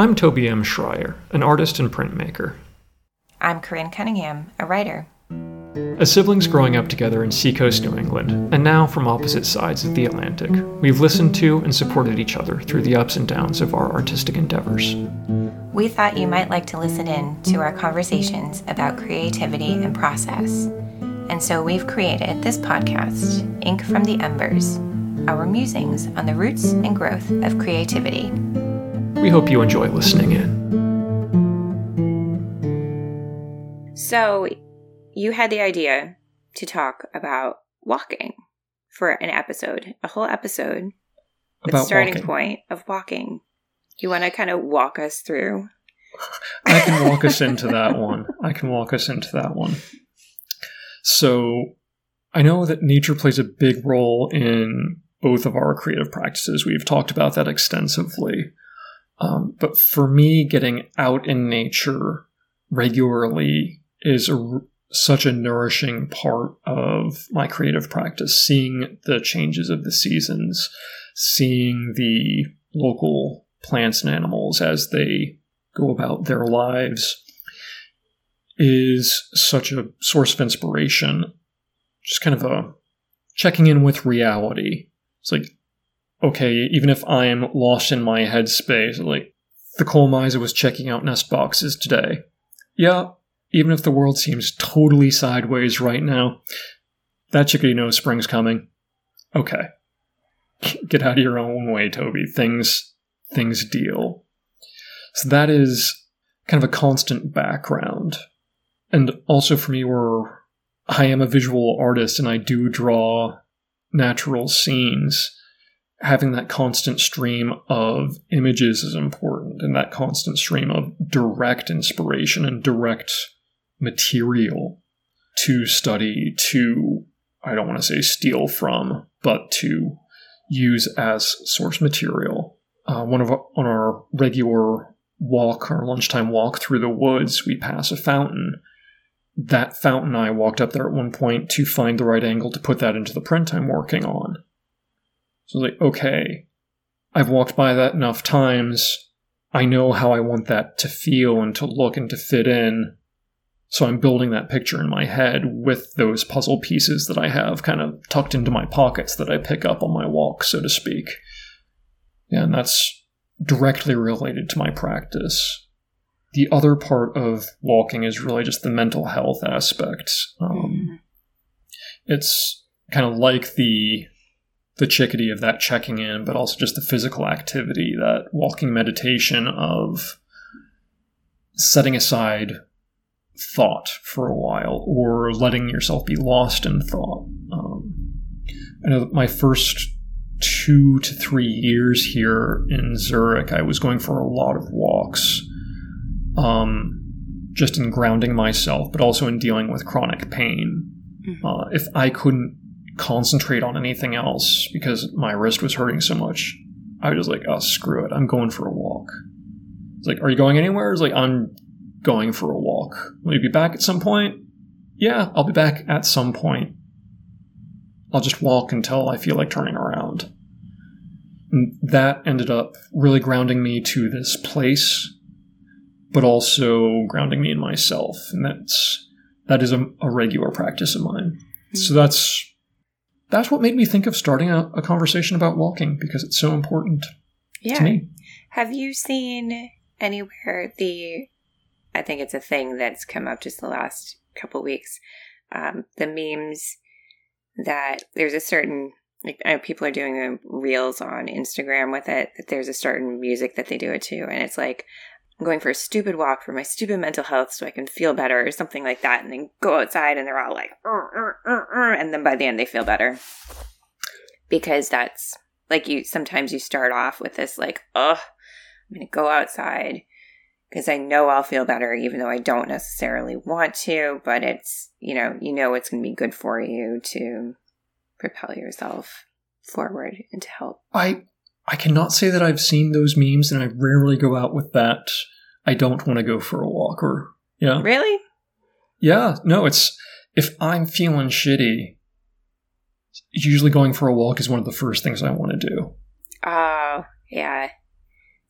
I'm Toby M. Schreier, an artist and printmaker. I'm Corinne Cunningham, a writer. As siblings growing up together in Seacoast, New England, and now from opposite sides of the Atlantic, we've listened to and supported each other through the ups and downs of our artistic endeavors. We thought you might like to listen in to our conversations about creativity and process. And so we've created this podcast, Ink from the Embers, our musings on the roots and growth of creativity. We hope you enjoy listening in. So, you had the idea to talk about walking for an episode, a whole episode, the About starting walking. point of walking. You want to kind of walk us through? I can walk us into that one. I can walk us into that one. So, I know that nature plays a big role in both of our creative practices. We've talked about that extensively. Um, but for me, getting out in nature regularly is a, such a nourishing part of my creative practice. Seeing the changes of the seasons, seeing the local plants and animals as they go about their lives is such a source of inspiration. Just kind of a checking in with reality. It's like, okay, even if I'm lost in my headspace, like the Kohlmeise was checking out nest boxes today. Yeah, even if the world seems totally sideways right now, that chickadee knows spring's coming. Okay. Get out of your own way, Toby. Things things deal. So that is kind of a constant background. And also for me where I am a visual artist and I do draw natural scenes, having that constant stream of images is important and that constant stream of direct inspiration and direct material to study, to, I don't want to say steal from, but to use as source material. Uh, one of our, on our regular walk, our lunchtime walk through the woods, we pass a fountain. That fountain, I walked up there at one point to find the right angle to put that into the print I'm working on. So like, okay, I've walked by that enough times. I know how I want that to feel and to look and to fit in. So I'm building that picture in my head with those puzzle pieces that I have kind of tucked into my pockets that I pick up on my walk, so to speak. Yeah, and that's directly related to my practice. The other part of walking is really just the mental health aspect. Um, it's kind of like the the chickadee of that checking in, but also just the physical activity, that walking meditation of setting aside thought for a while or letting yourself be lost in thought. Um, I know that my first two to three years here in Zurich, I was going for a lot of walks, um, just in grounding myself, but also in dealing with chronic pain. Uh, if I couldn't concentrate on anything else because my wrist was hurting so much, I was like, oh, screw it. I'm going for a walk. It's like, are you going anywhere? It's like, I'm going for a walk. Will you be back at some point? Yeah, I'll be back at some point. I'll just walk until I feel like turning around. And that ended up really grounding me to this place, but also grounding me in myself. And that's that is a, a regular practice of mine. So hmm. that's that's what made me think of starting a, a conversation about walking because it's so important Yeah. to me. Have you seen anywhere the? I think it's a thing that's come up just the last couple weeks. Um, the memes that there's a certain like I know people are doing the reels on Instagram with it. That there's a certain music that they do it to, and it's like I'm going for a stupid walk for my stupid mental health so I can feel better or something like that, and then go outside and they're all like, "Ur, ur, ur, ur," and then by the end they feel better. Because that's like you sometimes you start off with this like oh i'm gonna go outside because i know i'll feel better even though i don't necessarily want to but it's you know you know it's gonna be good for you to propel yourself forward and to help. I I cannot say that I've seen those memes, and I rarely go out with that. I don't want to go for a walk, or yeah, really yeah. No, it's if I'm feeling shitty, usually going for a walk is one of the first things I want to do. oh yeah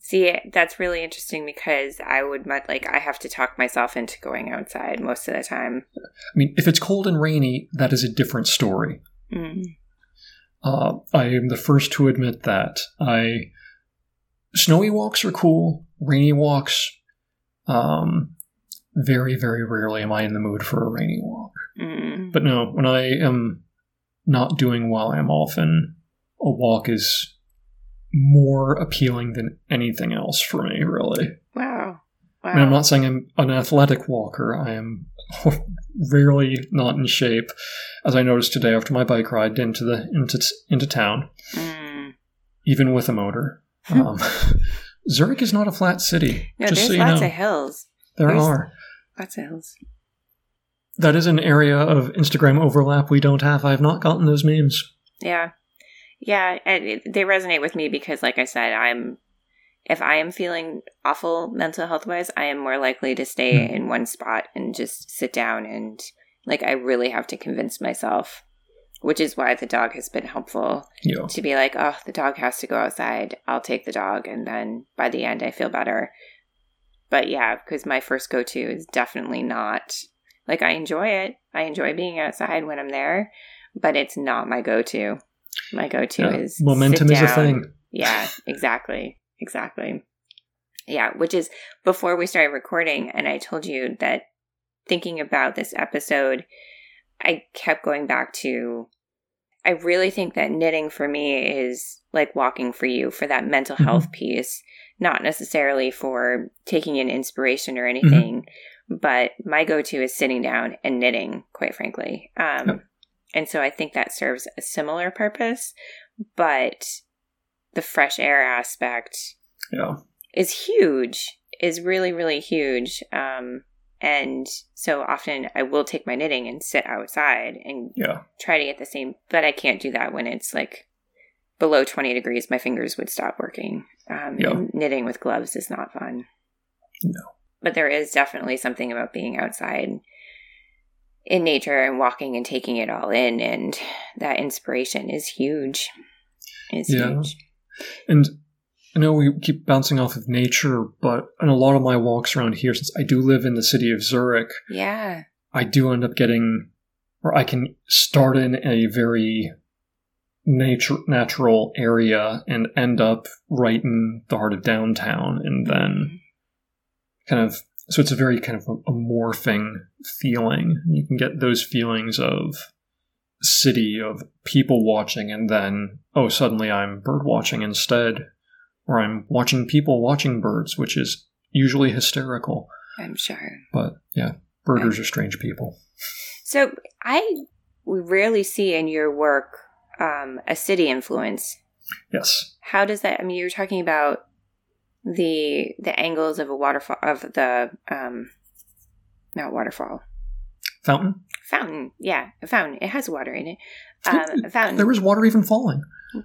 See, that's really interesting because I would much like I have to talk myself into going outside most of the time. I mean, if it's cold and rainy, that is a different story. Mm. Uh, I am the first to admit that. I snowy walks are cool. Rainy walks, um, very very rarely am I in the mood for a rainy walk. Mm. But no, when I am not doing well, I'm often a walk is more appealing than anything else for me. Really. Wow. I mean, I'm not saying I'm an athletic walker. I am rarely not in shape, as I noticed today after my bike ride into the into into town, Mm. even with a motor. Um, Zurich is not a flat city. No, just there's so you lots know, of hills. there there's- are. Lots of hills. That is an area of Instagram overlap we don't have. I have not gotten those memes. Yeah. Yeah, and it, they resonate with me because like I said, I'm if I am feeling awful mental health wise, I am more likely to stay Hmm. in one spot and just sit down and like I really have to convince myself, which is why the dog has been helpful Yeah. to be like, oh, the dog has to go outside. I'll take the dog. And then by the end, I feel better. But yeah, because my first go to is definitely not like I enjoy it. I enjoy being outside when I'm there, but it's not my go to. My go to Yeah. is Momentum is a thing. Yeah, exactly. Exactly. Yeah, which is before we started recording, and I told you that thinking about this episode, I kept going back to I really think that knitting for me is like walking for you for that mental Mhm. health piece, not necessarily for taking in inspiration or anything, but my go to is sitting down and knitting, quite frankly. Um, Yep. And so I think that serves a similar purpose, but the fresh air aspect Yeah. is huge, is really, really huge. Um, and so often I will take my knitting and sit outside and Yeah. try to get the same, but I can't do that when it's like below 20 degrees. My fingers would stop working. Um, Yeah. knitting with gloves is not fun. No. But there is definitely something about being outside in nature and walking and taking it all in. And that inspiration is huge. Is Yeah. huge. And I know we keep bouncing off of nature, but in a lot of my walks around here, since I do live in the city of Zurich, Yeah. I do end up getting, or I can start in a very nature natural area and end up right in the heart of downtown, and then mm-hmm. kind of so it's a very kind of a, a morphing feeling. You can get those feelings of city of people watching, and then oh, suddenly I'm bird watching instead, or I'm watching people watching birds, which is usually hysterical. I'm sure. But yeah, birders are strange people. So I we rarely see in your work um, a city influence. Yes. How does that? I mean, you're talking about the the angles of a waterfall of the um, not waterfall Fountain. fountain. Yeah, a fountain. It has water in it. Um, a fountain. There was water even falling.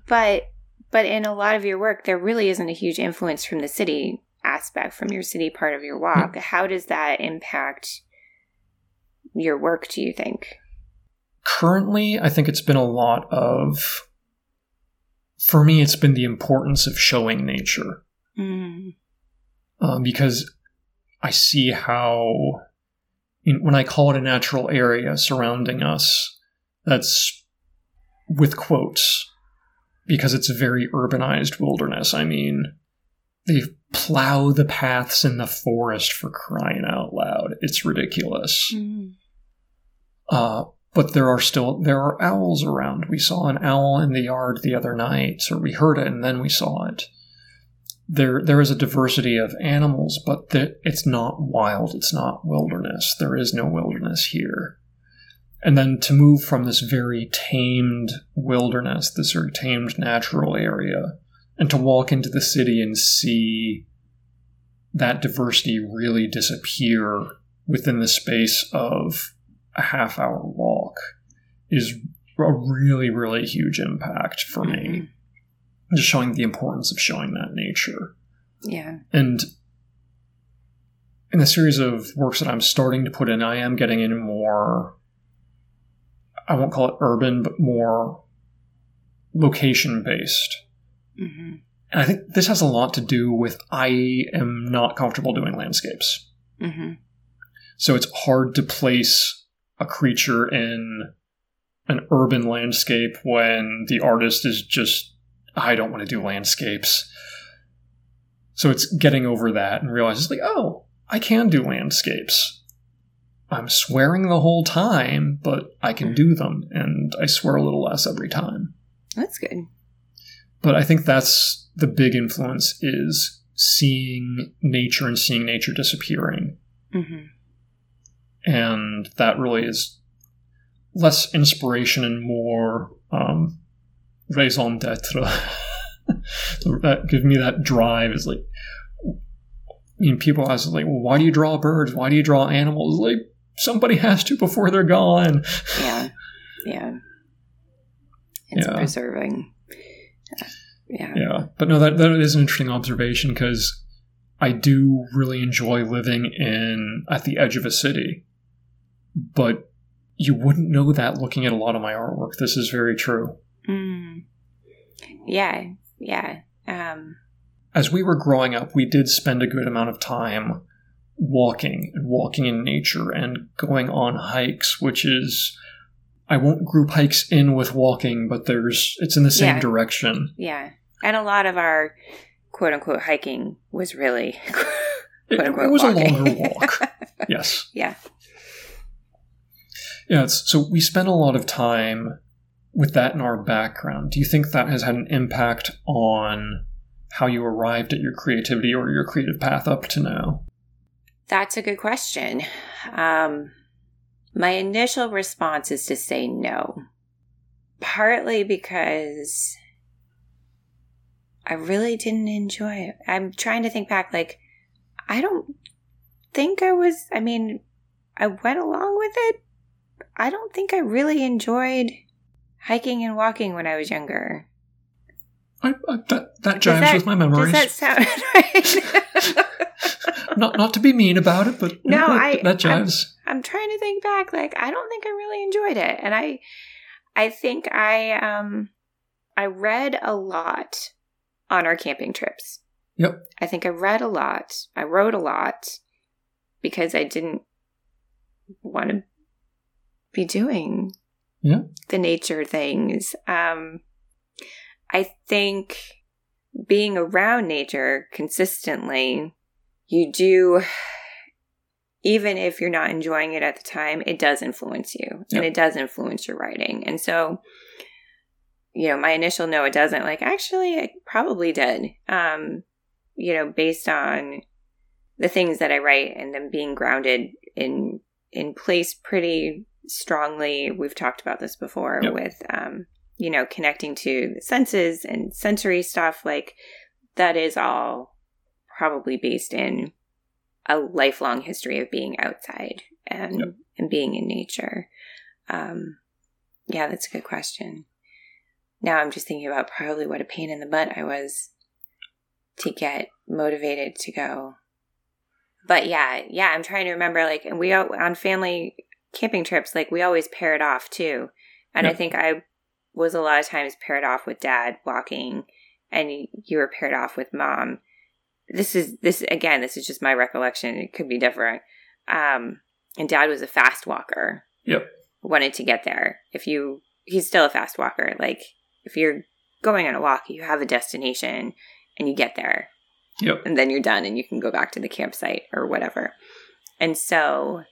but but in a lot of your work, there really isn't a huge influence from the city aspect from your city part of your walk. How does that impact your work? Do you think? Currently, I think it's been a lot of. For me, it's been the importance of showing nature. Mm. um, because I see how in, when I call it a natural area surrounding us, that's with quotes because it's a very urbanized wilderness. I mean, they plow the paths in the forest for crying out loud. It's ridiculous. Mm. Uh, but there are still there are owls around. We saw an owl in the yard the other night, or we heard it and then we saw it. There there is a diversity of animals, but the, it's not wild. It's not wilderness. There is no wilderness here. And then to move from this very tamed wilderness, this very tamed natural area, and to walk into the city and see that diversity really disappear within the space of a half hour walk is a really, really huge impact for me. Mm-hmm. Just showing the importance of showing that nature. Yeah. And in the series of works that I'm starting to put in, I am getting in more, I won't call it urban, but more location based. hmm And I think this has a lot to do with I am not comfortable doing landscapes. hmm So it's hard to place a creature in an urban landscape when the artist is just, I don't want to do landscapes. So it's getting over that and realizes, like, oh, I can do landscapes. I'm swearing the whole time, but I can do them, and I swear a little less every time. That's good. But I think that's the big influence is seeing nature and seeing nature disappearing. hmm and that really is less inspiration and more um, raison d'etre. So uh, that gives me that drive. Is like, you know, people ask like, well, why do you draw birds? Why do you draw animals? Like, somebody has to before they're gone. Yeah. Yeah. It's Yeah. preserving. Yeah. Yeah, but no, that that is an interesting observation because I do really enjoy living in at the edge of a city, but you wouldn't know that looking at a lot of my artwork. This is very true. Mm. Yeah. Yeah. Um, As we were growing up, we did spend a good amount of time walking and walking in nature and going on hikes, which is I won't group hikes in with walking, but there's it's in the same Yeah. direction. yeah. And a lot of our quote unquote hiking was really It, quote unquote it was walking. a longer walk. yes. yeah. Yeah, it's, so we spent a lot of time with that in our background. Do you think that has had an impact on how you arrived at your creativity or your creative path up to now? That's a good question. Um, my initial response is to say no, partly because I really didn't enjoy it. I'm trying to think back, like, I don't think I was, I mean, I went along with it. I don't think I really enjoyed hiking and walking when I was younger. I, I, that that jives that- with my memories. Does that sound right? not not to be mean about it, but No, that, I- that jives. I'm trying to think back. Like, I don't think I really enjoyed it, and I, I think I, um, I read a lot on our camping trips. Yep. I think I read a lot. I wrote a lot because I didn't want to be doing Yeah. the nature things. Um, I think being around nature consistently, you do, even if you're not enjoying it at the time, it does influence you Yep. and it does influence your writing. And so, you know, my initial no, it doesn't. Like, actually, it probably did. Um, you know, based on the things that I write and them being grounded in in place pretty strongly. We've talked about this before Yep. with um, you know, connecting to the senses and sensory stuff like that is all probably based in a lifelong history of being outside and Yep. and being in nature. Um, yeah, that's a good question. Now I'm just thinking about probably what a pain in the butt I was to get motivated to go. But yeah, yeah, I'm trying to remember like, and we on family camping trips, like we always pair it off too. And I think I was a lot of times paired off with dad walking, and you were paired off with mom. This is this again. This is just my recollection. It could be different. Um, and dad was a fast walker. Yep. Wanted to get there. If you, he's still a fast walker. Like if you're going on a walk, you have a destination, and you get there Yep. and then you're done and you can go back to the campsite or whatever. And so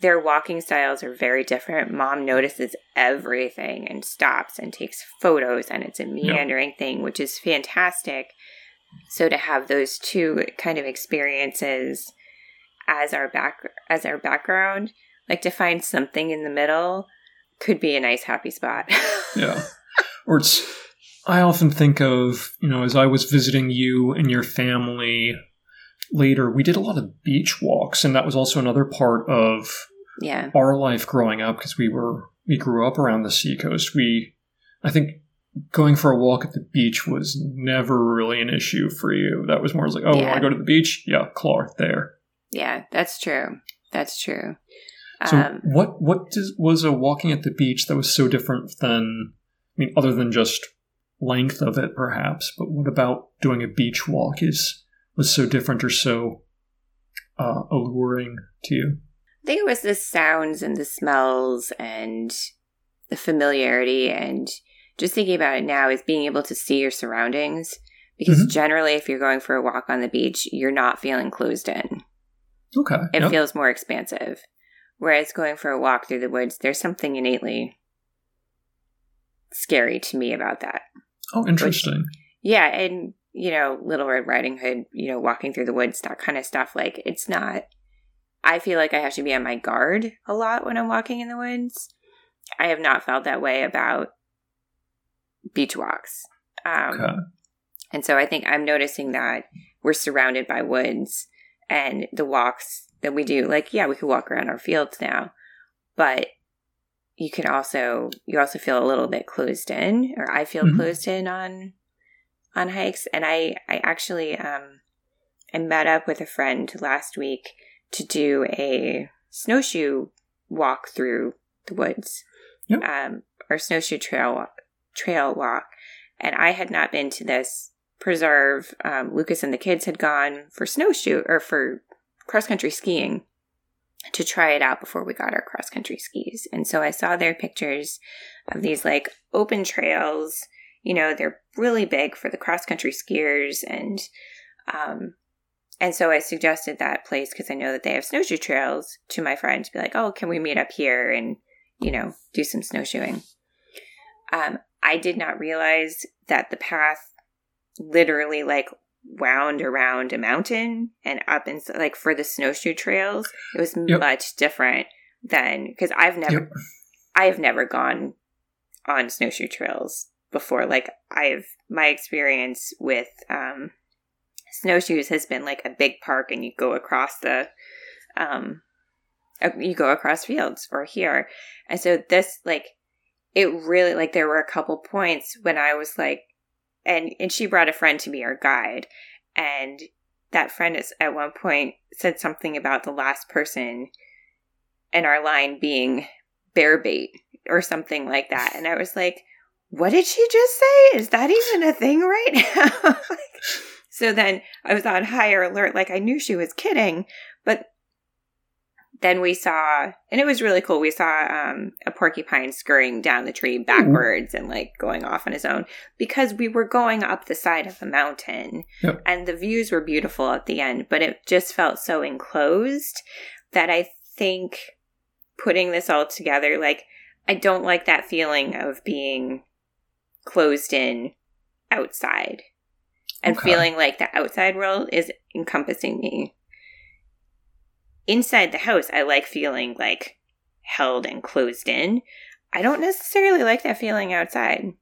their walking styles are very different. Mom notices everything and stops and takes photos, and it's a meandering thing, which is fantastic. So to have those two kind of experiences as our back as our background, like to find something in the middle could be a nice happy spot. Yeah. or it's I often think of, you know, as I was visiting you and your family later, we did a lot of beach walks, and that was also another part of yeah. our life growing up because we were we grew up around the seacoast. We I think going for a walk at the beach was never really an issue for you. That was more like, oh, Yeah. want to go to the beach? Yeah, Clark there. Yeah, that's true. That's true. So um, what what does, was a walking at the beach that was so different than I mean, other than just length of it, perhaps, but what about doing a beach walk is was so different or so uh, alluring to you? It was the sounds and the smells and the familiarity and just thinking about it now is being able to see your surroundings. Because mm-hmm. generally if you're going for a walk on the beach you're not feeling closed in. Okay it yep. feels more expansive. Whereas going for a walk through the woods there's something innately scary to me about that. Oh interesting. Which, yeah and you know little red riding hood you know walking through the woods that kind of stuff like it's not i feel like i have to be on my guard a lot when i'm walking in the woods i have not felt that way about beach walks um, okay. And so I think I'm noticing that we're surrounded by woods and the walks that we do, like, yeah, we could walk around our fields now, but you can also, you also feel a little bit closed in, or I feel mm-hmm. closed in on, on hikes. And I, I actually, um, I met up with a friend last week to do a snowshoe walk through the woods, yep. um, or snowshoe trail trail walk. And I had not been to this preserve. Um, Lucas and the kids had gone for snowshoe or for cross country skiing to try it out before we got our cross country skis. And so I saw their pictures of these like open trails. You know, they're really big for the cross country skiers and um and so I suggested that place because I know that they have snowshoe trails to my friend to be like, "Oh, can we meet up here and, you know, do some snowshoeing?" Um I did not realize that the path literally like wound around a mountain and up and like for the snowshoe trails it was yep. much different than because i've never yep. i've never gone on snowshoe trails before like i've my experience with um snowshoes has been like a big park and you go across the um you go across fields or here. And so this like it really like there were a couple points when i was like and and she brought a friend to be our guide. And that friend is at one point said something about the last person in our line being bear bait or something like that. And i was like what did she just say? Is that even a thing right now? Like, so then i was on higher alert like i knew she was kidding but then we saw, and it was really cool. We saw um, a porcupine scurrying down the tree backwards and like going off on his own because we were going up the side of a mountain yep. and the views were beautiful at the end, but it just felt so enclosed that I think putting this all together, like, I don't like that feeling of being closed in outside and okay. feeling like the outside world is encompassing me inside the house, I like feeling like held and closed in. I don't necessarily like that feeling outside.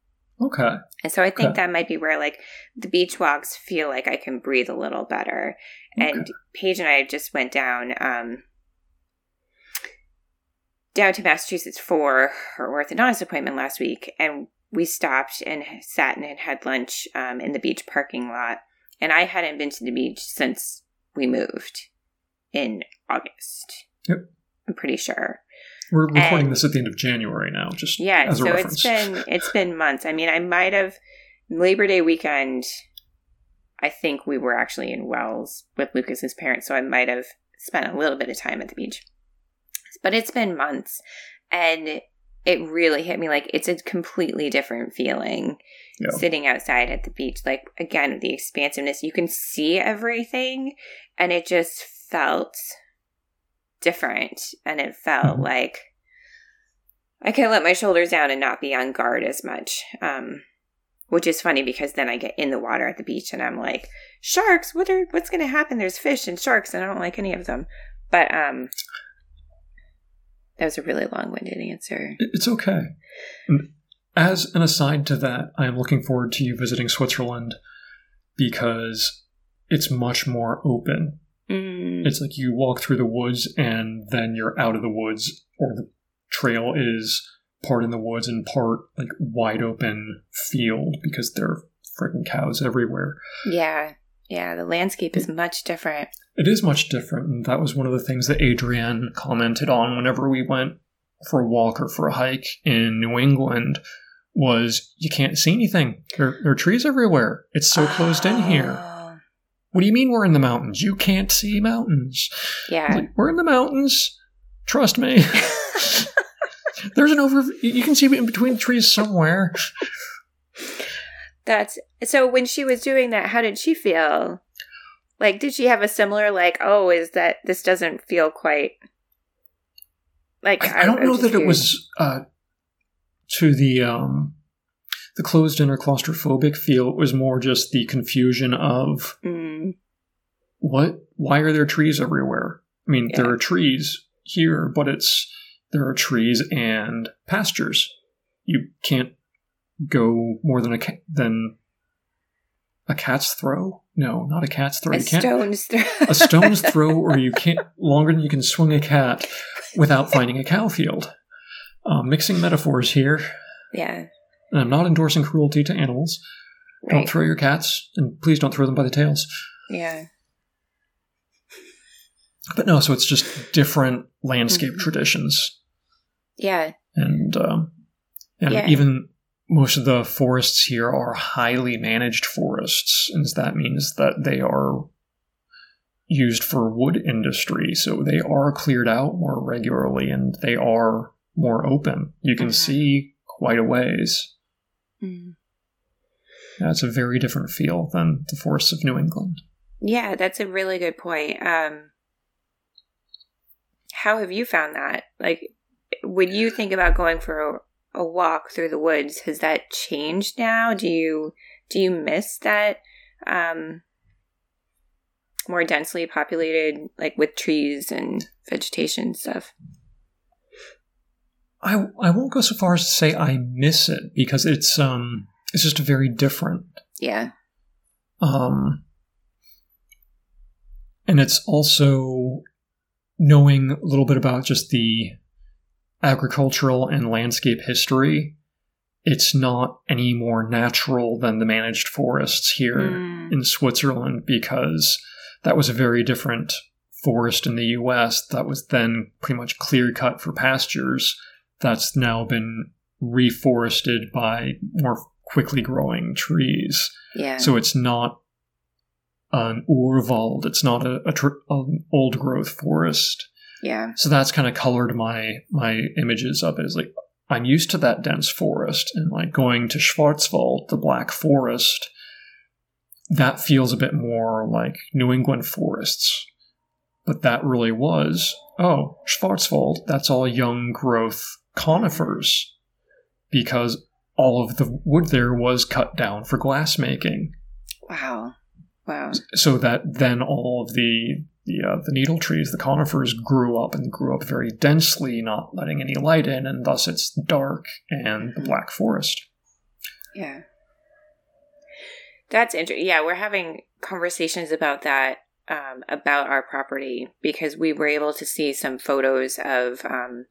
Okay. And so I think okay. that might be where like the beach walks feel like I can breathe a little better. Okay. And Paige and I just went down um down to Massachusetts for her orthodontist appointment last week and we stopped and sat and had lunch um, in the beach parking lot. And I hadn't been to the beach since we moved in August. Yep. I'm pretty sure. We're recording and, this at the end of January now, just yeah. so reference. it's been it's been months. I mean, I might have Labor Day weekend. I think we were actually in Wells with Lucas's parents, so I might have spent a little bit of time at the beach. But it's been months, and it really hit me like it's a completely different feeling yeah. sitting outside at the beach. Like again, the expansiveness, you can see everything, and it just felt different and it felt mm-hmm. like I can let my shoulders down and not be on guard as much. Um, which is funny because then I get in the water at the beach and I'm like, sharks, what are what's gonna happen? There's fish and sharks and I don't like any of them. But um that was a really long winded answer. It's okay. As an aside to that, I am looking forward to you visiting Switzerland because it's much more open Mm. It's like you walk through the woods and then you're out of the woods, or the trail is part in the woods and part like wide open field because there are freaking cows everywhere. Yeah. Yeah, the landscape is much different. It is much different. And that was one of the things that Adrienne commented on whenever we went for a walk or for a hike in New England was you can't see anything. There, there are trees everywhere. It's so closed in here. Oh, What do you mean we're in the mountains? You can't see mountains. Yeah. like, we're in the mountains. Trust me. There's an over. You can see in between the trees somewhere. That's so when she was doing that, how did she feel? Like, did she have a similar, like, oh, is that this doesn't feel quite like I, I don't I'm know that it was uh, to the um, the closed in or claustrophobic feel. It was more just the confusion of Mm, what. Why are there trees everywhere? I mean, Yeah. there are trees here, but it's there are trees and pastures. You can't go more than a ca- than a cat's throw. No, not a cat's throw. a you can't stone's throw. a stone's throw, or you can't longer than you can swing a cat without finding a cow field. Uh, mixing metaphors here, yeah, and I'm not endorsing cruelty to animals. Don't throw your cats, and please don't throw them by the tails. Yeah, But no, so it's just different landscape Mhm. traditions, yeah, and um, and Yeah. even most of the forests here are highly managed forests, and that means that they are used for wood industry, so they are cleared out more regularly and they are more open. You can Mhm. see quite a ways. Mm. That's a very different feel than the forests of New England. yeah. That's a really good point. Um, how have you found that? Like, when you think about going for a, walk through the woods, has that changed now? Do you do you miss that um, more densely populated, like with trees and vegetation stuff? I I won't go so far as to say I miss it because it's um it's just very different. Yeah, Um, and it's also knowing a little bit about just the agricultural and landscape history. It's not any more natural than the managed forests here Mm. in Switzerland because that was a very different forest in the US that was then pretty much clear cut for pastures. That's now been reforested by more quickly growing trees. yeah. So it's not an Urwald. It's not a, a tr- an old growth forest. Yeah. So that's kind of colored my my images of it. Is like I'm used to that dense forest, and like going to Schwarzwald, the Black Forest. That feels a bit more like New England forests, but that really was oh Schwarzwald. That's all young growth conifers, because all of the wood there was cut down for glass making Wow. Wow. so that then all of the the, uh, the needle trees, the conifers, grew up and grew up very densely, not letting any light in, and thus it's dark and the black forest. Yeah. That's interesting. Yeah, we're having conversations about that, um, about our property, because we were able to see some photos of um,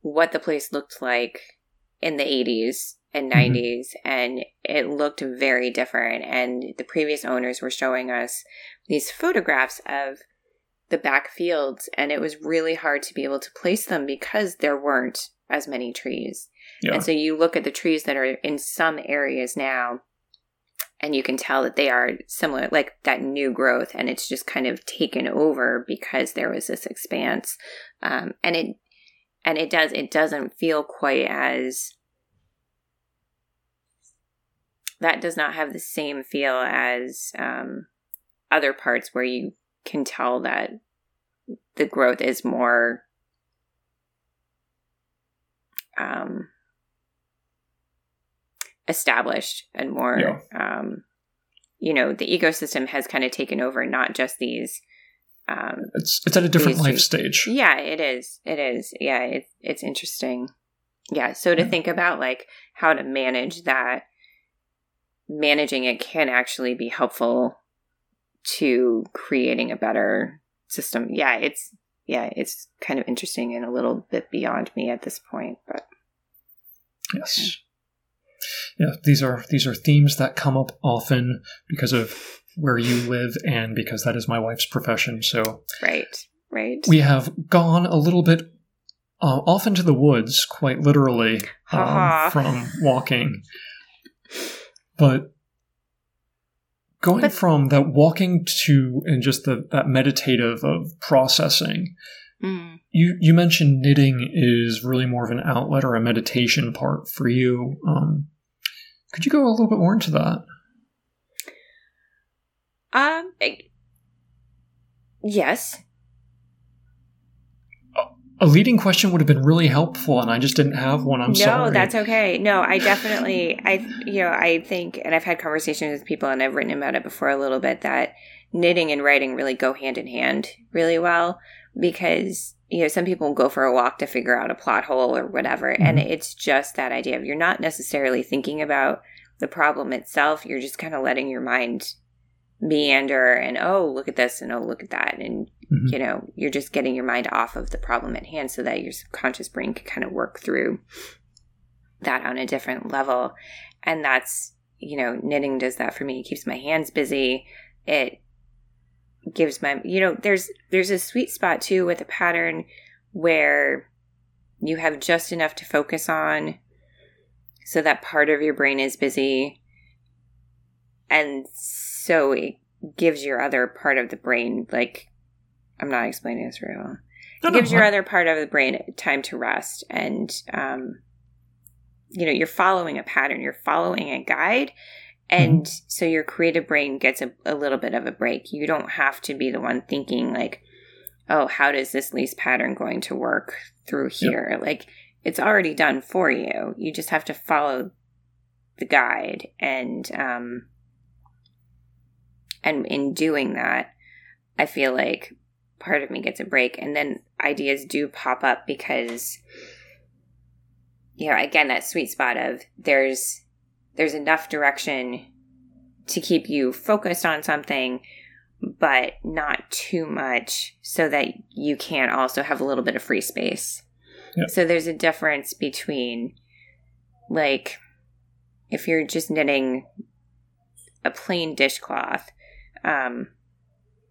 what the place looked like in the 80s and Mhm. 90s, and it looked very different. And the previous owners were showing us these photographs of the back fields, and it was really hard to be able to place them because there weren't as many trees. Yeah, And so you look at the trees that are in some areas now, and you can tell that they are similar, like that new growth, and it's just kind of taken over because there was this expanse, um, and it and it does it doesn't feel quite as that does not have the same feel as um, other parts where you can tell that the growth is more um, established and more Yeah. um, you know the ecosystem has kind of taken over not just these um, it's it's at a different life stage. yeah it is it is yeah it, it's interesting yeah so to Yeah. think about like how to manage that managing it can actually be helpful to creating a better system yeah it's yeah it's kind of interesting and a little bit beyond me at this point but Yes. Yeah, these are these are themes that come up often because of where you live and because that is my wife's profession. So right right we have gone a little bit uh, off into the woods, quite literally, um, from walking. But going But- from that walking to and just the that meditative of processing, Mm. you you mentioned knitting is really more of an outlet or a meditation part for you. Um, could you go a little bit more into that? Um. I- yes. A leading question would have been really helpful, and I just didn't have one. I'm sorry. no, that's okay. No, I definitely, I, you know, I think, and I've had conversations with people, and I've written about it before a little bit that knitting and writing really go hand in hand really well because you know some people go for a walk to figure out a plot hole or whatever, and mm-hmm. it's just that idea of you're not necessarily thinking about the problem itself. You're just kind of letting your mind meander and oh look at this and oh look at that and Mhm. you know you're just getting your mind off of the problem at hand so that your subconscious brain can kind of work through that on a different level. And that's you know knitting does that for me. It keeps my hands busy. It gives my you know there's there's a sweet spot too with a pattern where you have just enough to focus on so that part of your brain is busy. And so it gives your other part of the brain like i'm not explaining this very well. No, it no, gives your I- other part of the brain time to rest and um you know you're following a pattern you're following a guide and Mm-hmm. so your creative brain gets a, a little bit of a break. You don't have to be the one thinking like oh how does this lace pattern going to work through Yep. here? Like it's already done for you. You just have to follow the guide and um and in doing that i feel like part of me gets a break and then ideas do pop up because you know again that sweet spot of there's there's enough direction to keep you focused on something but not too much so that you can also have a little bit of free space Yep. so there's a difference between like if you're just knitting a plain dishcloth um,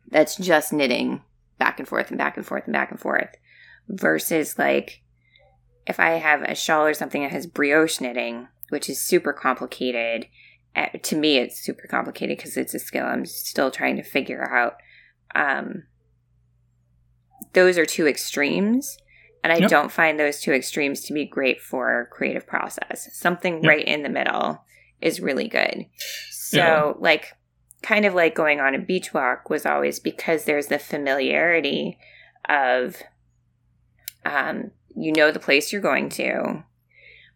that's just knitting back and forth and back and forth and back and forth versus like if I have a shawl or something that has brioche knitting, which is super complicated. uh, To me, it's super complicated because it's a skill I'm still trying to figure out. Um, those are two extremes, and I Yep. don't find those two extremes to be great for creative process. Something Yep. right in the middle is really good. So, Yeah. like, kind of like going on a beach walk was always because there's the familiarity of um, you know the place you're going to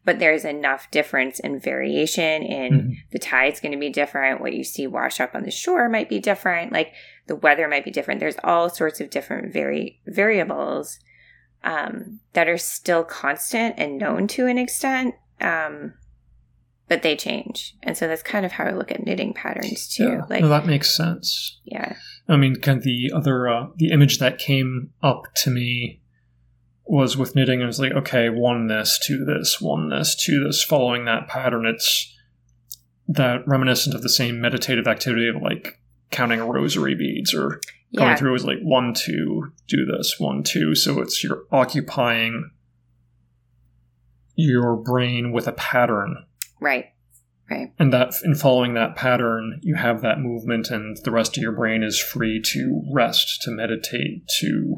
but there's enough difference and variation in Mhm. the tide's going to be different what you see wash up on the shore might be different like the weather might be different there's all sorts of different vari- variables um, that are still constant and known to an extent um, but they change and so that's kind of how i look at knitting patterns too Yeah, like no, that makes sense. yeah I mean, kind of the other uh, the image that came up to me was with knitting. It was like, okay, one this, two this, one this, two this, following that pattern. It's that reminiscent of the same meditative activity of like counting rosary beads or going yeah through is like one, two, do this, one, two. So it's you're occupying your brain with a pattern right. Right. And that in following that pattern you have that movement and the rest of your brain is free to rest to meditate to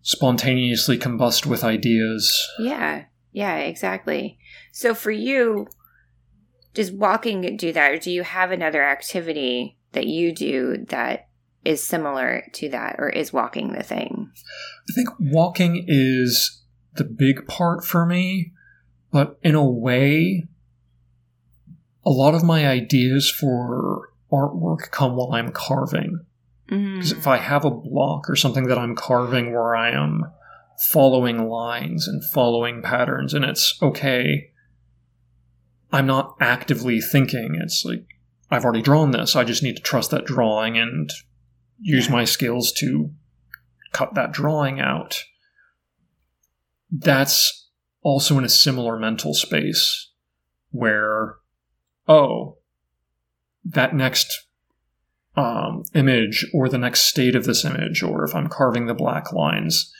spontaneously combust with ideas. Yeah, yeah, exactly. So for you, does walking do that, or do you have another activity that you do that is similar to that, or is walking the thing? i think walking is the big part for me but in a way a lot of my ideas for artwork come while i'm carving mm. Because if I have a block or something that I'm carving where I am following lines and following patterns, and it's okay, I'm not actively thinking. It's like, I've already drawn this. I just need to trust that drawing and use my skills to cut that drawing out. That's also in a similar mental space where, oh, that next um, image or the next state of this image, or if I'm carving the black lines,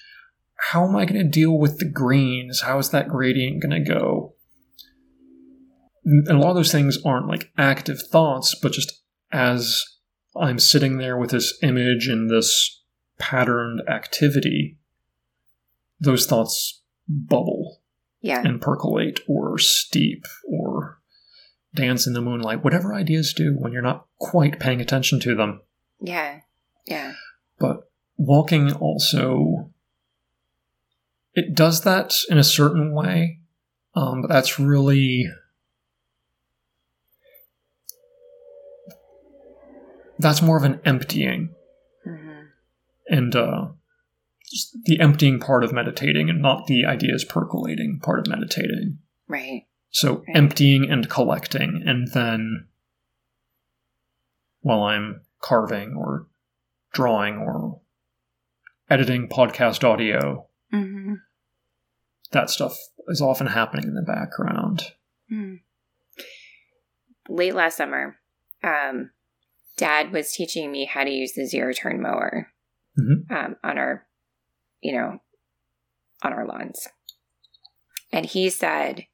how am I going to deal with the greens? How is that gradient going to go? And a lot of those things aren't like active thoughts, but just as I'm sitting there with this image and this patterned activity, those thoughts bubble Yeah. and percolate or steep or dance in the moonlight, whatever ideas do when you're not quite paying attention to them. Yeah. Yeah. But walking also it does that in a certain way. Um, but that's really that's more of an emptying hmm and uh, just the emptying part of meditating and not the ideas percolating part of meditating. Right. So Right. emptying and collecting, and then while I'm carving or drawing or editing podcast audio, hmm that stuff is often happening in the background. Hmm. Late last summer, um, Dad was teaching me how to use the zero turn mower Mhm. um, on our, you know, on our lawns, and he said,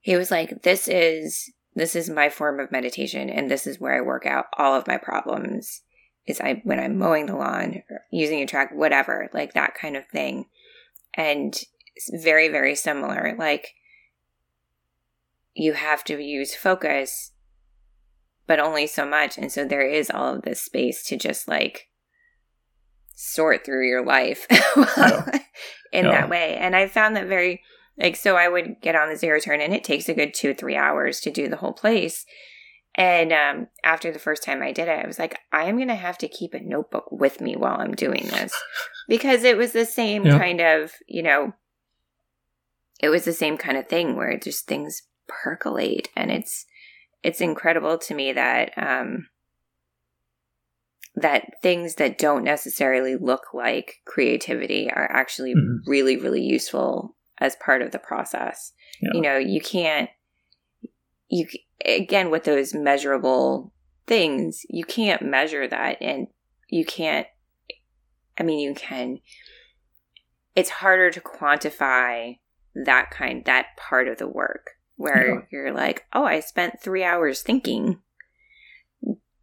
he was like, "This is this is my form of meditation, and this is where I work out all of my problems." Is I when I'm mowing the lawn, using a track, whatever, like that kind of thing, and it's very very similar, like you have to use focus, but only so much. And so there is all of this space to just like sort through your life in Yeah. that way. And I found that very, like, so I would get on the zero turn and it takes a good two, three hours to do the whole place. And um, after the first time I did it, I was like, I am going to have to keep a notebook with me while I'm doing this because it was the same Yeah. kind of, you know, it was the same kind of thing where just things percolate and it's it's incredible to me that um that things that don't necessarily look like creativity are actually Mhm. really really useful as part of the process Yeah. you know you can't you again with those measurable things you can't measure that and you can't i mean you can it's harder to quantify that kind that part of the work where Yeah. you're like oh i spent three hours thinking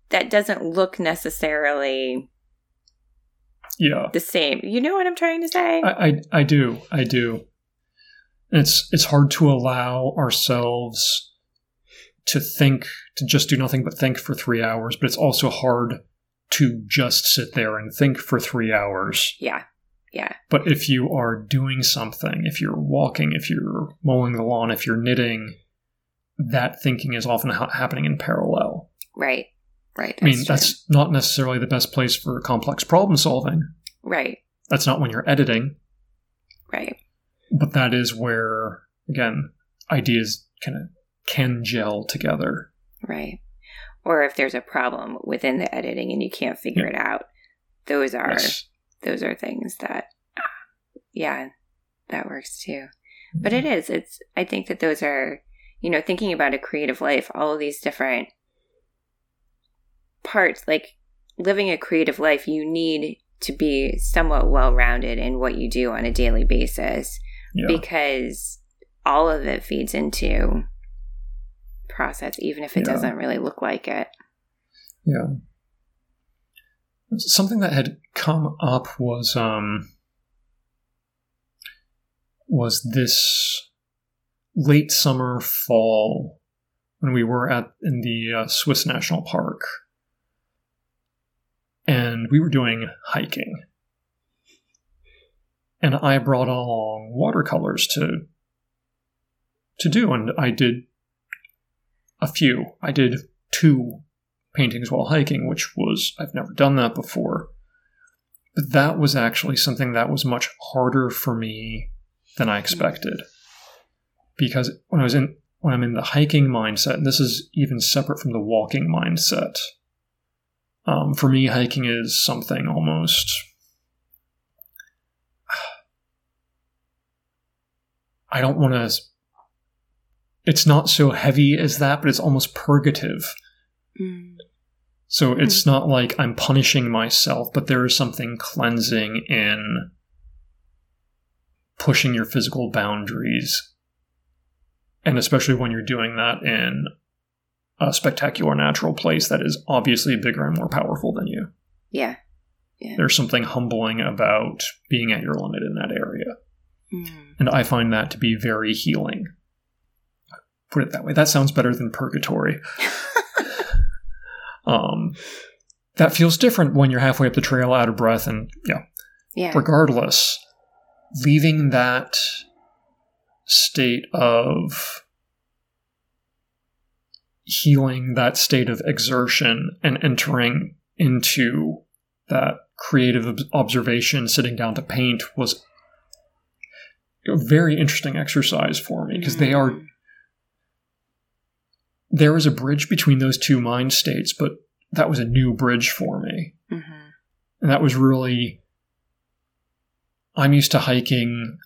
that doesn't look necessarily Yeah, the same. You know what i'm trying to say? I, I, I do, I do. It's it's hard to allow ourselves to think to just do nothing but think for three hours, but it's also hard to just sit there and think for three hours. yeah. Yeah. But if you are doing something, if you're walking, if you're mowing the lawn, if you're knitting, that thinking is often ha- happening in parallel. right right I mean, true. that's not necessarily the best place for complex problem solving. right That's not when you're editing, right but that is where, again, ideas kind of can gel together. Right. Or if there's a problem within the editing and you can't figure it out, those are Yes. those are things that ah, yeah, that works too. But mm-hmm. it is. It's I think that those are, you know, thinking about a creative life, all of these different parts like living a creative life, you need to be somewhat well-rounded in what you do on a daily basis Yeah. because all of it feeds into process even if it Yeah. doesn't really look like it Yeah. Something that had come up was um was this late summer fall when we were at in the uh, Swiss National Park and we were doing hiking and I brought along watercolors to to do and I did a few I did two paintings while hiking, which was, I've never done that before. But that was actually something that was much harder for me than I expected. Because when I was in, when I'm in the hiking mindset, and this is even separate from the walking mindset, um, for me, hiking is something almost. I don't want to. It's not so heavy as that, but it's almost purgative. So it's not like I'm punishing myself, but there is something cleansing in pushing your physical boundaries. And especially when you're doing that in a spectacular natural place that is obviously bigger and more powerful than you. Yeah. There's something humbling about being at your limit in that area. Mm. And I find that to be very healing. Put it that way. That sounds better than purgatory. um, that feels different when you're halfway up the trail, out of breath, and yeah. Yeah. Regardless, leaving that state of healing, that state of exertion, and entering into that creative observation, sitting down to paint was a very interesting exercise for me because they are Mm. there is a bridge between those two mind states, but that was a new bridge for me. Mhm. And that was really. I'm used to hiking.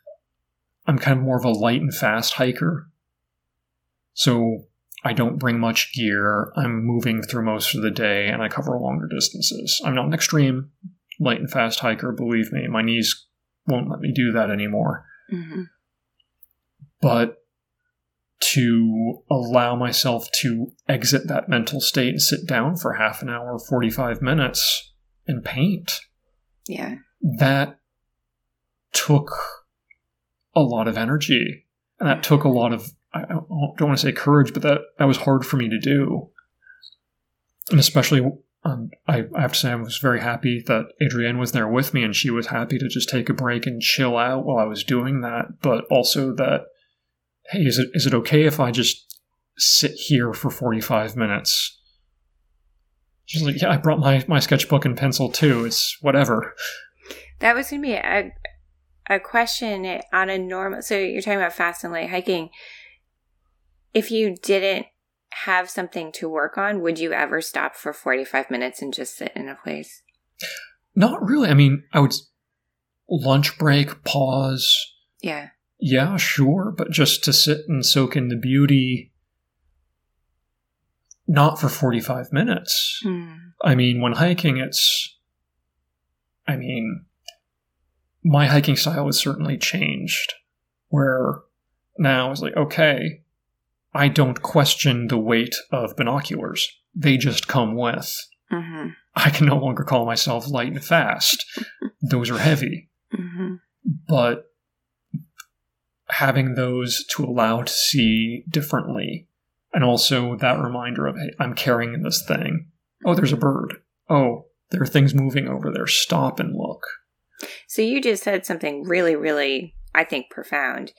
I'm kind of more of a light and fast hiker. So I don't bring much gear. I'm moving through most of the day and I cover longer distances. I'm not an extreme light and fast hiker, believe me. My knees won't let me do that anymore. Mhm. But to allow myself to exit that mental state and sit down for half an hour, 45 minutes and paint, Yeah. that took a lot of energy. And that took a lot of, I don't want to say courage, but that, that was hard for me to do. And especially, um, I, I have to say, I was very happy that Adrienne was there with me and she was happy to just take a break and chill out while I was doing that. But also that, hey, is it is it okay if I just sit here for 45 minutes? She's like, yeah, I brought my, my sketchbook and pencil too. It's whatever. That was going to be a, a question on a normal. So you're talking about fast and light hiking. If you didn't have something to work on, would you ever stop for 45 minutes and just sit in a place? Not really. I mean, I would lunch break, pause. Yeah. Yeah, sure, but just to sit and soak in the beauty, not for 45 minutes. Hmm. I mean, when hiking, it's. I mean, my hiking style has certainly changed. Where now it's like, okay, I don't question the weight of binoculars, they just come with. hmm I can no longer call myself light and fast. Those are heavy. hmm but having those to allow to see differently and also that reminder of hey i'm carrying this thing oh there's a bird oh there are things moving over there stop and look So you just said something really, really, I think, profound.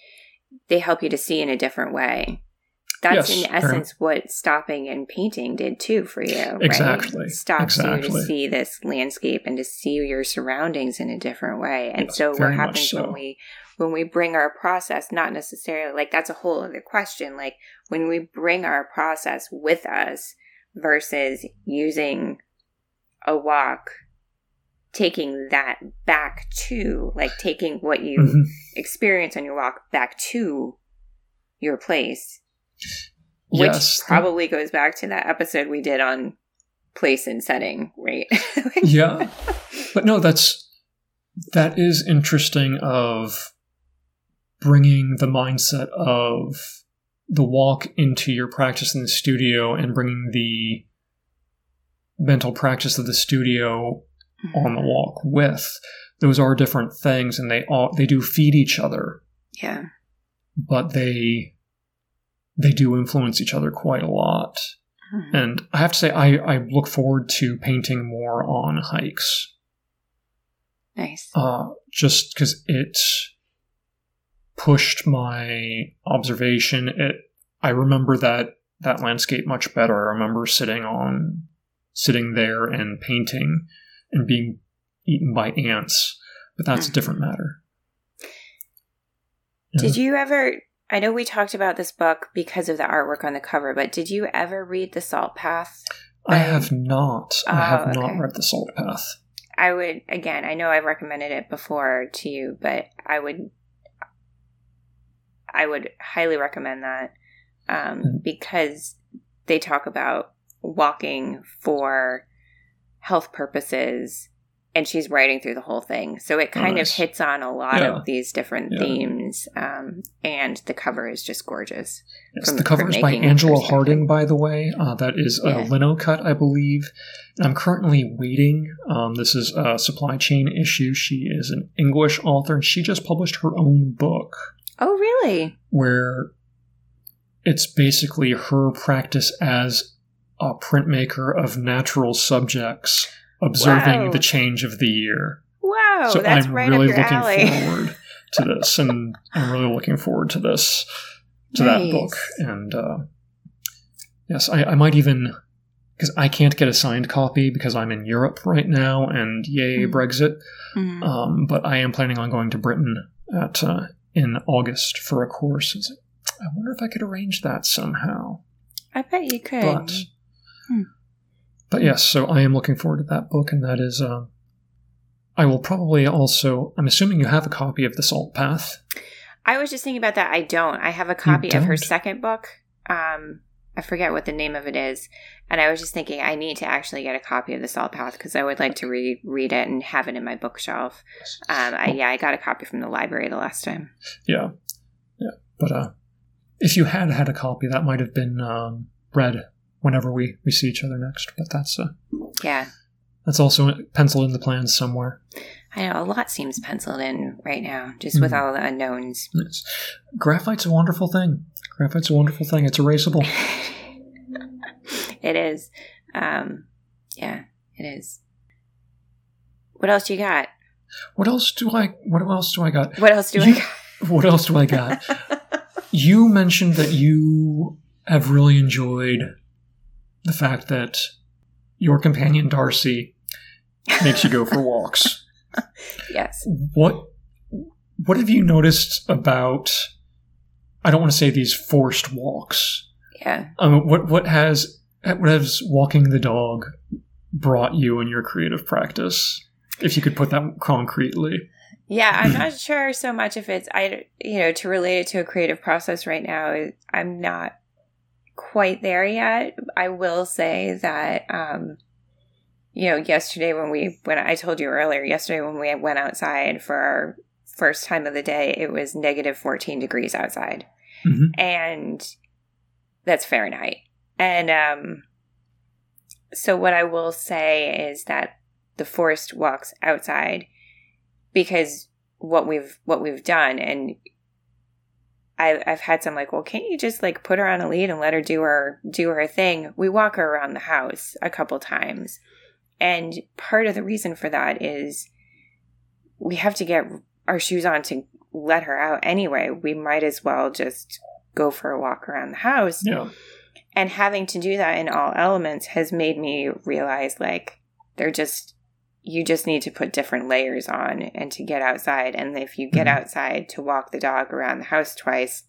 They help you to see in a different way. That's Yes, in essence what stopping and painting did too for you. right? Exactly, Stops you to see this landscape and to see your surroundings in a different way. And Yes, so what happens so. when we when we bring our process, not necessarily like that's a whole other question. Like when we bring our process with us versus using a walk taking that back to like taking what you Mhm. experience on your walk back to your place which yes probably goes back to that episode we did on place and setting right? Yeah. But no that's that is interesting of bringing the mindset of the walk into your practice in the studio and bringing the mental practice of the studio on the mm-hmm. walk with. Those are different things and they all they do feed each other. Yeah. But they they do influence each other quite a lot. Mhm. and i have to say i i look forward to painting more on hikes. Nice. Uh just because it pushed my observation. It i remember that that landscape much better. I remember sitting on sitting there and painting and being eaten by ants but that's a different matter. Did you ever i know we talked about this book because of the artwork on the cover but did you ever read the salt path i have not i have Oh, not okay. read the salt path I would again. I know I've recommended it before to you, but I would, I would highly recommend that um, Mm. because they talk about walking for health purposes and she's writing through the whole thing. So it kind nice. of hits on a lot Yeah. of these different Yeah. themes. Um, and the cover is just gorgeous. Yes, from- the cover is by Angela. Harding, by the way. Uh, that is a Yeah. lino cut, I believe. And I'm currently waiting. Um, this is a supply chain issue. She is an English author, and she just published her own book Oh, really? where it's basically her practice as a printmaker of natural subjects, observing Wow. the change of the year. Wow, so that's I'm right really looking alley. forward to this, and I'm really looking forward to this, to Nice. that book. And uh, yes, I, I might even because I can't get a signed copy because I'm in Europe right now, and yay Hmm. Brexit. Mhm. Um, but I am planning on going to Britain at uh, in August for a course. Like, I wonder if I could arrange that somehow. I bet you could. But Hmm. But yes, so I am looking forward to that book, and that is. Uh, I will probably also. I'm assuming you have a copy of the Salt Path. I was just thinking about that. I don't. I have a copy of her second book. Um, I forget what the name of it is, and I was just thinking I need to actually get a copy of the Salt Path because I would like to re- read it and have it in my bookshelf. Um, I, yeah, I got a copy from the library the last time. Yeah, yeah. But uh, if you had had a copy, that might have been um, read whenever we we see each other next. But that's uh, Yeah, that's also penciled in the plans somewhere. I know a lot seems penciled in right now, just with Mhm. all the unknowns. Yes. Graphite's a wonderful thing. Graphite's a wonderful thing. It's erasable. it is. Um, yeah, it is. What else do you got? What else do I? What else do I got? What else do You- I got? What else do I got? you mentioned that you have really enjoyed the fact that your companion Darcy makes you go for walks. yes. What what have you noticed about? I don't want to say these forced walks. Yeah. Um, what what has what has walking the dog brought you in your creative practice? If you could put that concretely. Yeah, I'm not sure so much if it's I you know to relate it to a creative process right now. I'm not quite there yet. I will say that um you know yesterday when we when I told you earlier yesterday when we went outside for our first time of the day it was negative 14 degrees outside Mhm. and that's Fahrenheit. And um so what I will say is that the forest walks outside because what we've what we've done and I, I've had some like, well, can't you just like put her on a lead and let her do her do her thing? We walk her around the house a couple times, and part of the reason for that is we have to get our shoes on to let her out anyway. We might as well just go for a walk around the house Yeah. and having to do that in all elements has made me realize like they're just you just need to put different layers on and to get outside and if you get Mhm. outside to walk the dog around the house twice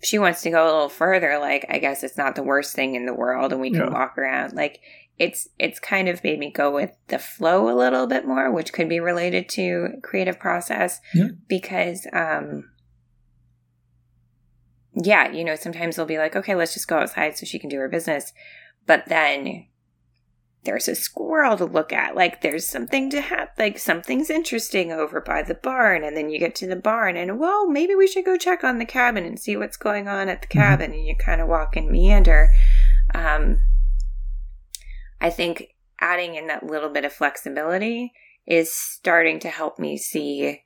if she wants to go a little further like i guess it's not the worst thing in the world and we can Yeah. walk around like it's it's kind of made me go with the flow a little bit more which could be related to creative process Yeah. because um yeah, you know, sometimes they'll be like, okay, let's just go outside so she can do her business. But then there's a squirrel to look at. Like there's something to have, like something's interesting over by the barn. And then you get to the barn and, well, maybe we should go check on the cabin and see what's going on at the Mhm. cabin. And you kind of walk and meander. Um, I think adding in that little bit of flexibility is starting to help me see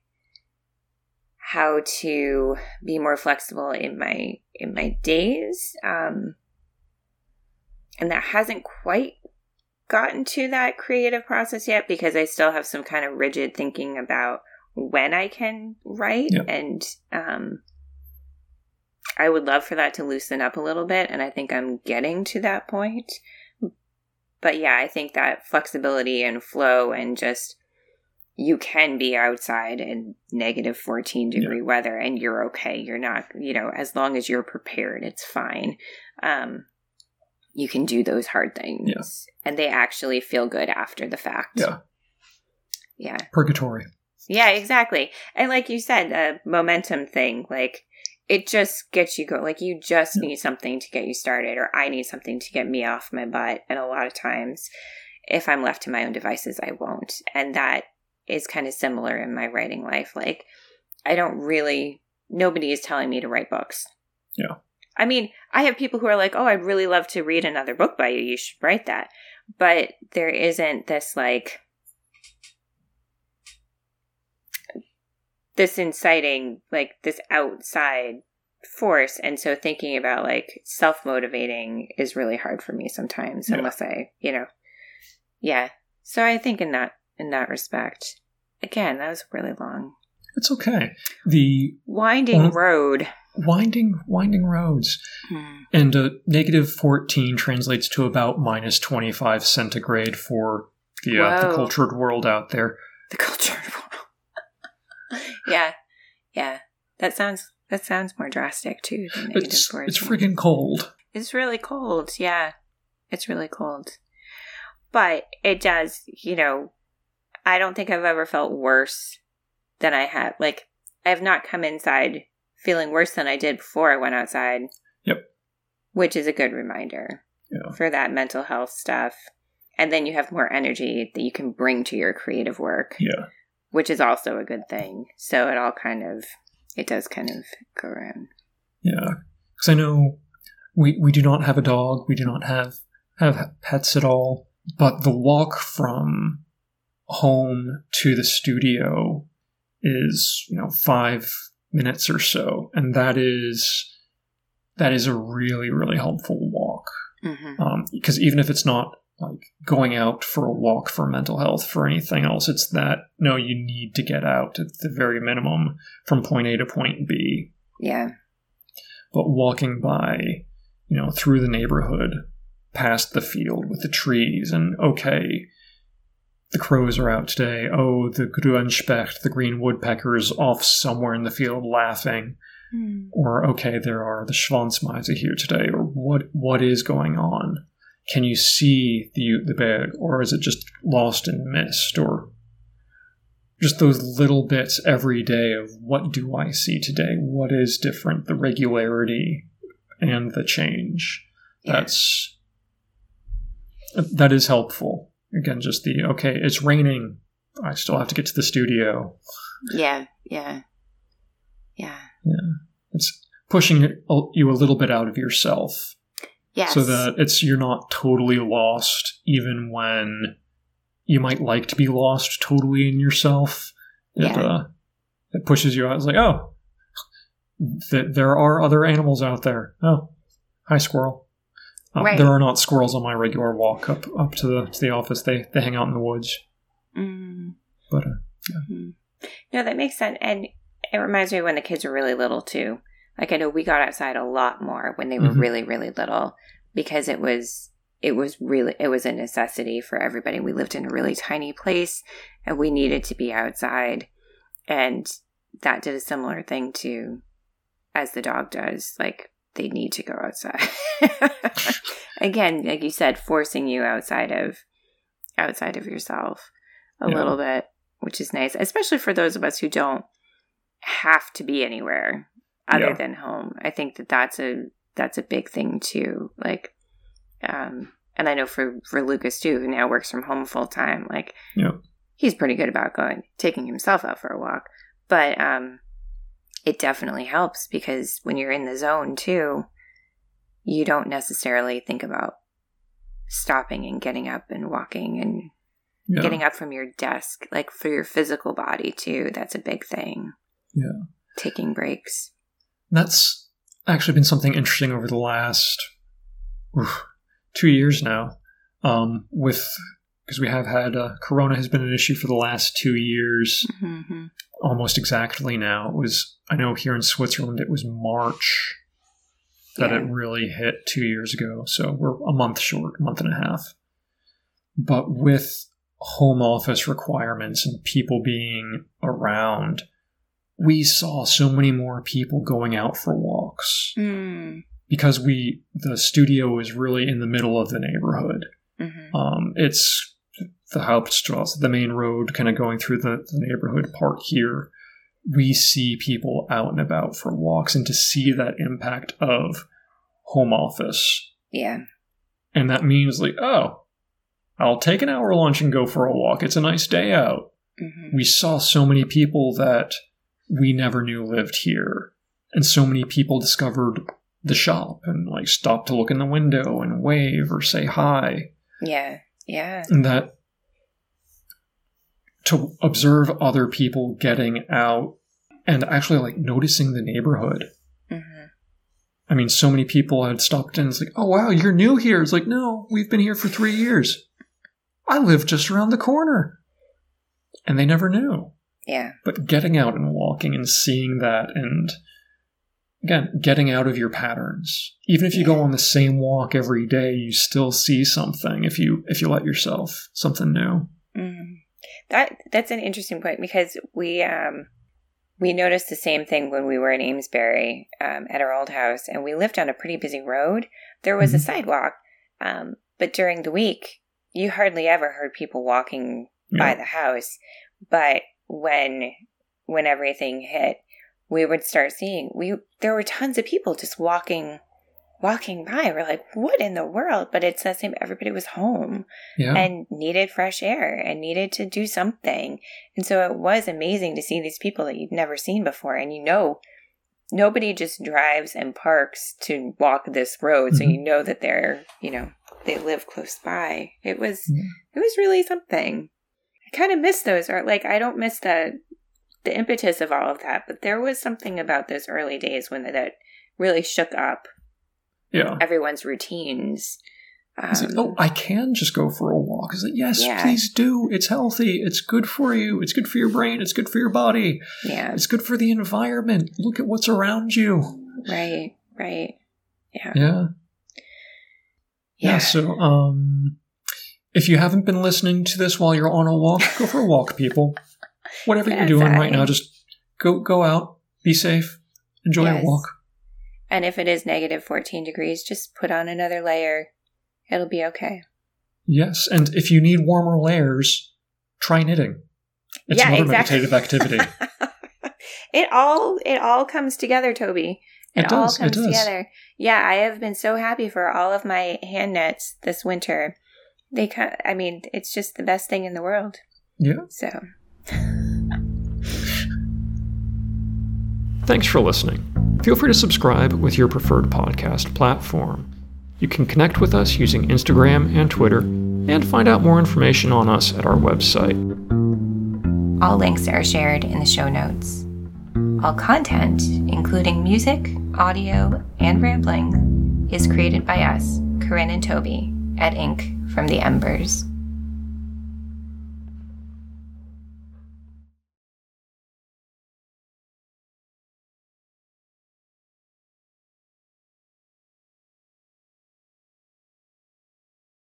how to be more flexible in my in my days um and that hasn't quite gotten to that creative process yet because i still have some kind of rigid thinking about when i can write Yep. and um i would love for that to loosen up a little bit and i think i'm getting to that point. But yeah i think that flexibility and flow and just you can be outside in negative 14 degree weather and you're okay. You're not you know as long as you're prepared it's fine. Um you can do those hard things Yeah. and they actually feel good after the fact Yeah. yeah Purgatory. yeah exactly and like you said a momentum thing like it just gets you going. like you just Yeah. need something to get you started or i need something to get me off my butt and a lot of times if I'm left to my own devices, I won't. And that is kind of similar in my writing life. Like, I don't really, nobody is telling me to write books. Yeah. I mean, I have people who are like, oh, I'd really love to read another book by you. You should write that. But there isn't this, like, this inciting, like, this outside force. And so thinking about, like, self motivating is really hard for me sometimes, Yeah. unless I, you know, yeah. So I think in that, in that respect, again, that was really long. It's okay. The Winding Well- road. Winding, winding roads. Hmm. And uh, negative 14 translates to about minus 25 centigrade for the, uh, the cultured world out there. The culture world. yeah, yeah. That sounds that sounds more drastic too. Than negative It's, 14. it's freaking cold. It's really cold. Yeah, it's really cold. But it does. You know, I don't think I've ever felt worse than I have. Like I have not come inside feeling worse than I did before I went outside. Yep. Which is a good reminder Yeah. for that mental health stuff. And then you have more energy that you can bring to your creative work Yeah. which is also a good thing. So it all kind of it does kind of go around. Yeah. Because I know we, we do not have a dog. We do not have, have pets at all. But the walk from home to the studio is, you know, five minutes or so. And that is, that is a really, really helpful walk. Mm-hmm. because even if it's not like going out for a walk for mental health for anything else it's that no you need to get out at the very minimum from point a to point b Yeah. but walking by you know through the neighborhood past the field with the trees and okay the crows are out today oh the grünspecht the green woodpecker is off somewhere in the field laughing hmm. or okay, there are the Schwanzmeise here today, or what what is going on? Can you see the the bag, or is it just lost in mist, or just those little bits every day of what do I see today? What is different? The regularity and the change. Yeah. That's that is helpful. Again, just the okay, it's raining. I still have to get to the studio. Yeah. Yeah. Yeah. Yeah, it's pushing you a little bit out of yourself. Yes. so that it's you're not totally lost even when you might like to be lost totally in yourself it, Yeah. uh, it pushes you out it's like oh th- there are other animals out there oh hi squirrel uh, Right. there are not squirrels on my regular walk up up to the to the office they they hang out in the woods Mm. but uh, No, that makes sense. And it reminds me of when the kids were really little too. Like I know we got outside a lot more when they were Mhm. really, really little because it was it was really it was a necessity for everybody. We lived in a really tiny place and we needed to be outside. And that did a similar thing to as the dog does. Like they need to go outside. Again, like you said, forcing you outside of outside of yourself a Yeah. little bit, which is nice, especially for those of us who don't have to be anywhere other Yeah. than home. I think that that's a that's a big thing too. Like, um, and I know for for Lucas too, who now works from home full time. Like, Yeah. he's pretty good about going taking himself out for a walk, but um, it definitely helps because when you're in the zone too, you don't necessarily think about stopping and getting up and walking and yeah getting up from your desk, like for your physical body too. That's a big thing. Yeah. Taking breaks. That's actually been something interesting over the last oof, two years now. Um, with because we have had uh, Corona has been an issue for the last two years, Mm-hmm. almost exactly. Now it was I know here in Switzerland it was March that Yeah. it really hit two years ago, so we're a month short, a month and a half. But with home office requirements and people being around, we saw so many more people going out for walks Mm. because we the studio is really in the middle of the neighborhood. Mm-hmm. Um, it's the Hauptstrasse, the main road, kind of going through the, the neighborhood part here. We see people out and about for walks, and to see that impact of home office, Yeah. and that means like, oh, I'll take an hour lunch and go for a walk. It's a nice day out. Mm-hmm. We saw so many people that we never knew lived here. And so many people discovered the shop and like stopped to look in the window and wave or say hi. Yeah. Yeah. And that to observe other people getting out and actually like noticing the neighborhood. Mm-hmm. I mean, so many people had stopped in. It's like, oh wow, you're new here. It's like, no, we've been here for three years. I live just around the corner. And they never knew. Yeah. But getting out and walking and seeing that and again, getting out of your patterns. Even if you go on the same walk every day, you still see something if you if you let yourself something new. Mm. That that's an interesting point because we um we noticed the same thing when we were in Amesbury um, at our old house, and we lived on a pretty busy road. There was Mhm. a sidewalk, um, but during the week, you hardly ever heard people walking by the house. But when when everything hit, we would start seeing we there were tons of people just walking walking by. We're like, what in the world? But it's the same. Everybody was home Yeah. and needed fresh air and needed to do something. And so it was amazing to see these people that you'd never seen before. And you know, nobody just drives and parks to walk this road. So Mhm. you know that they're, you know, they live close by. It was, it was really something. I kind of miss those, or like, I don't miss the, the impetus of all of that, but there was something about those early days when that really shook up yeah. everyone's routines. Um, like, oh, I can just go for a walk. It's like, yes, Yeah. please do. It's healthy. It's good for you. It's good for your brain. It's good for your body. yeah, It's good for the environment. Look at what's around you. right, right. Yeah. Yeah. Yeah. So, um, if you haven't been listening to this while you're on a walk, go for a walk, people. Whatever you're doing right now, just go go out, be safe, enjoy Yes. a walk. And if it is negative 14 degrees, just put on another layer. It'll be okay. Yes, and if you need warmer layers, try knitting. It's Yeah, another exactly. meditative activity. it all it all comes together, Toby. It, It all does, it comes does. together. Yeah, I have been so happy for all of my hand knits this winter. They kind I mean, it's just the best thing in the world. yeah. So, Thanks for listening. Feel free to subscribe with your preferred podcast platform. You can connect with us using Instagram and Twitter, and find out more information on us at our website. all links are shared in the show notes. All content, including music, audio, and rambling, is created by us, Corinne and Toby, at Ink from the Embers.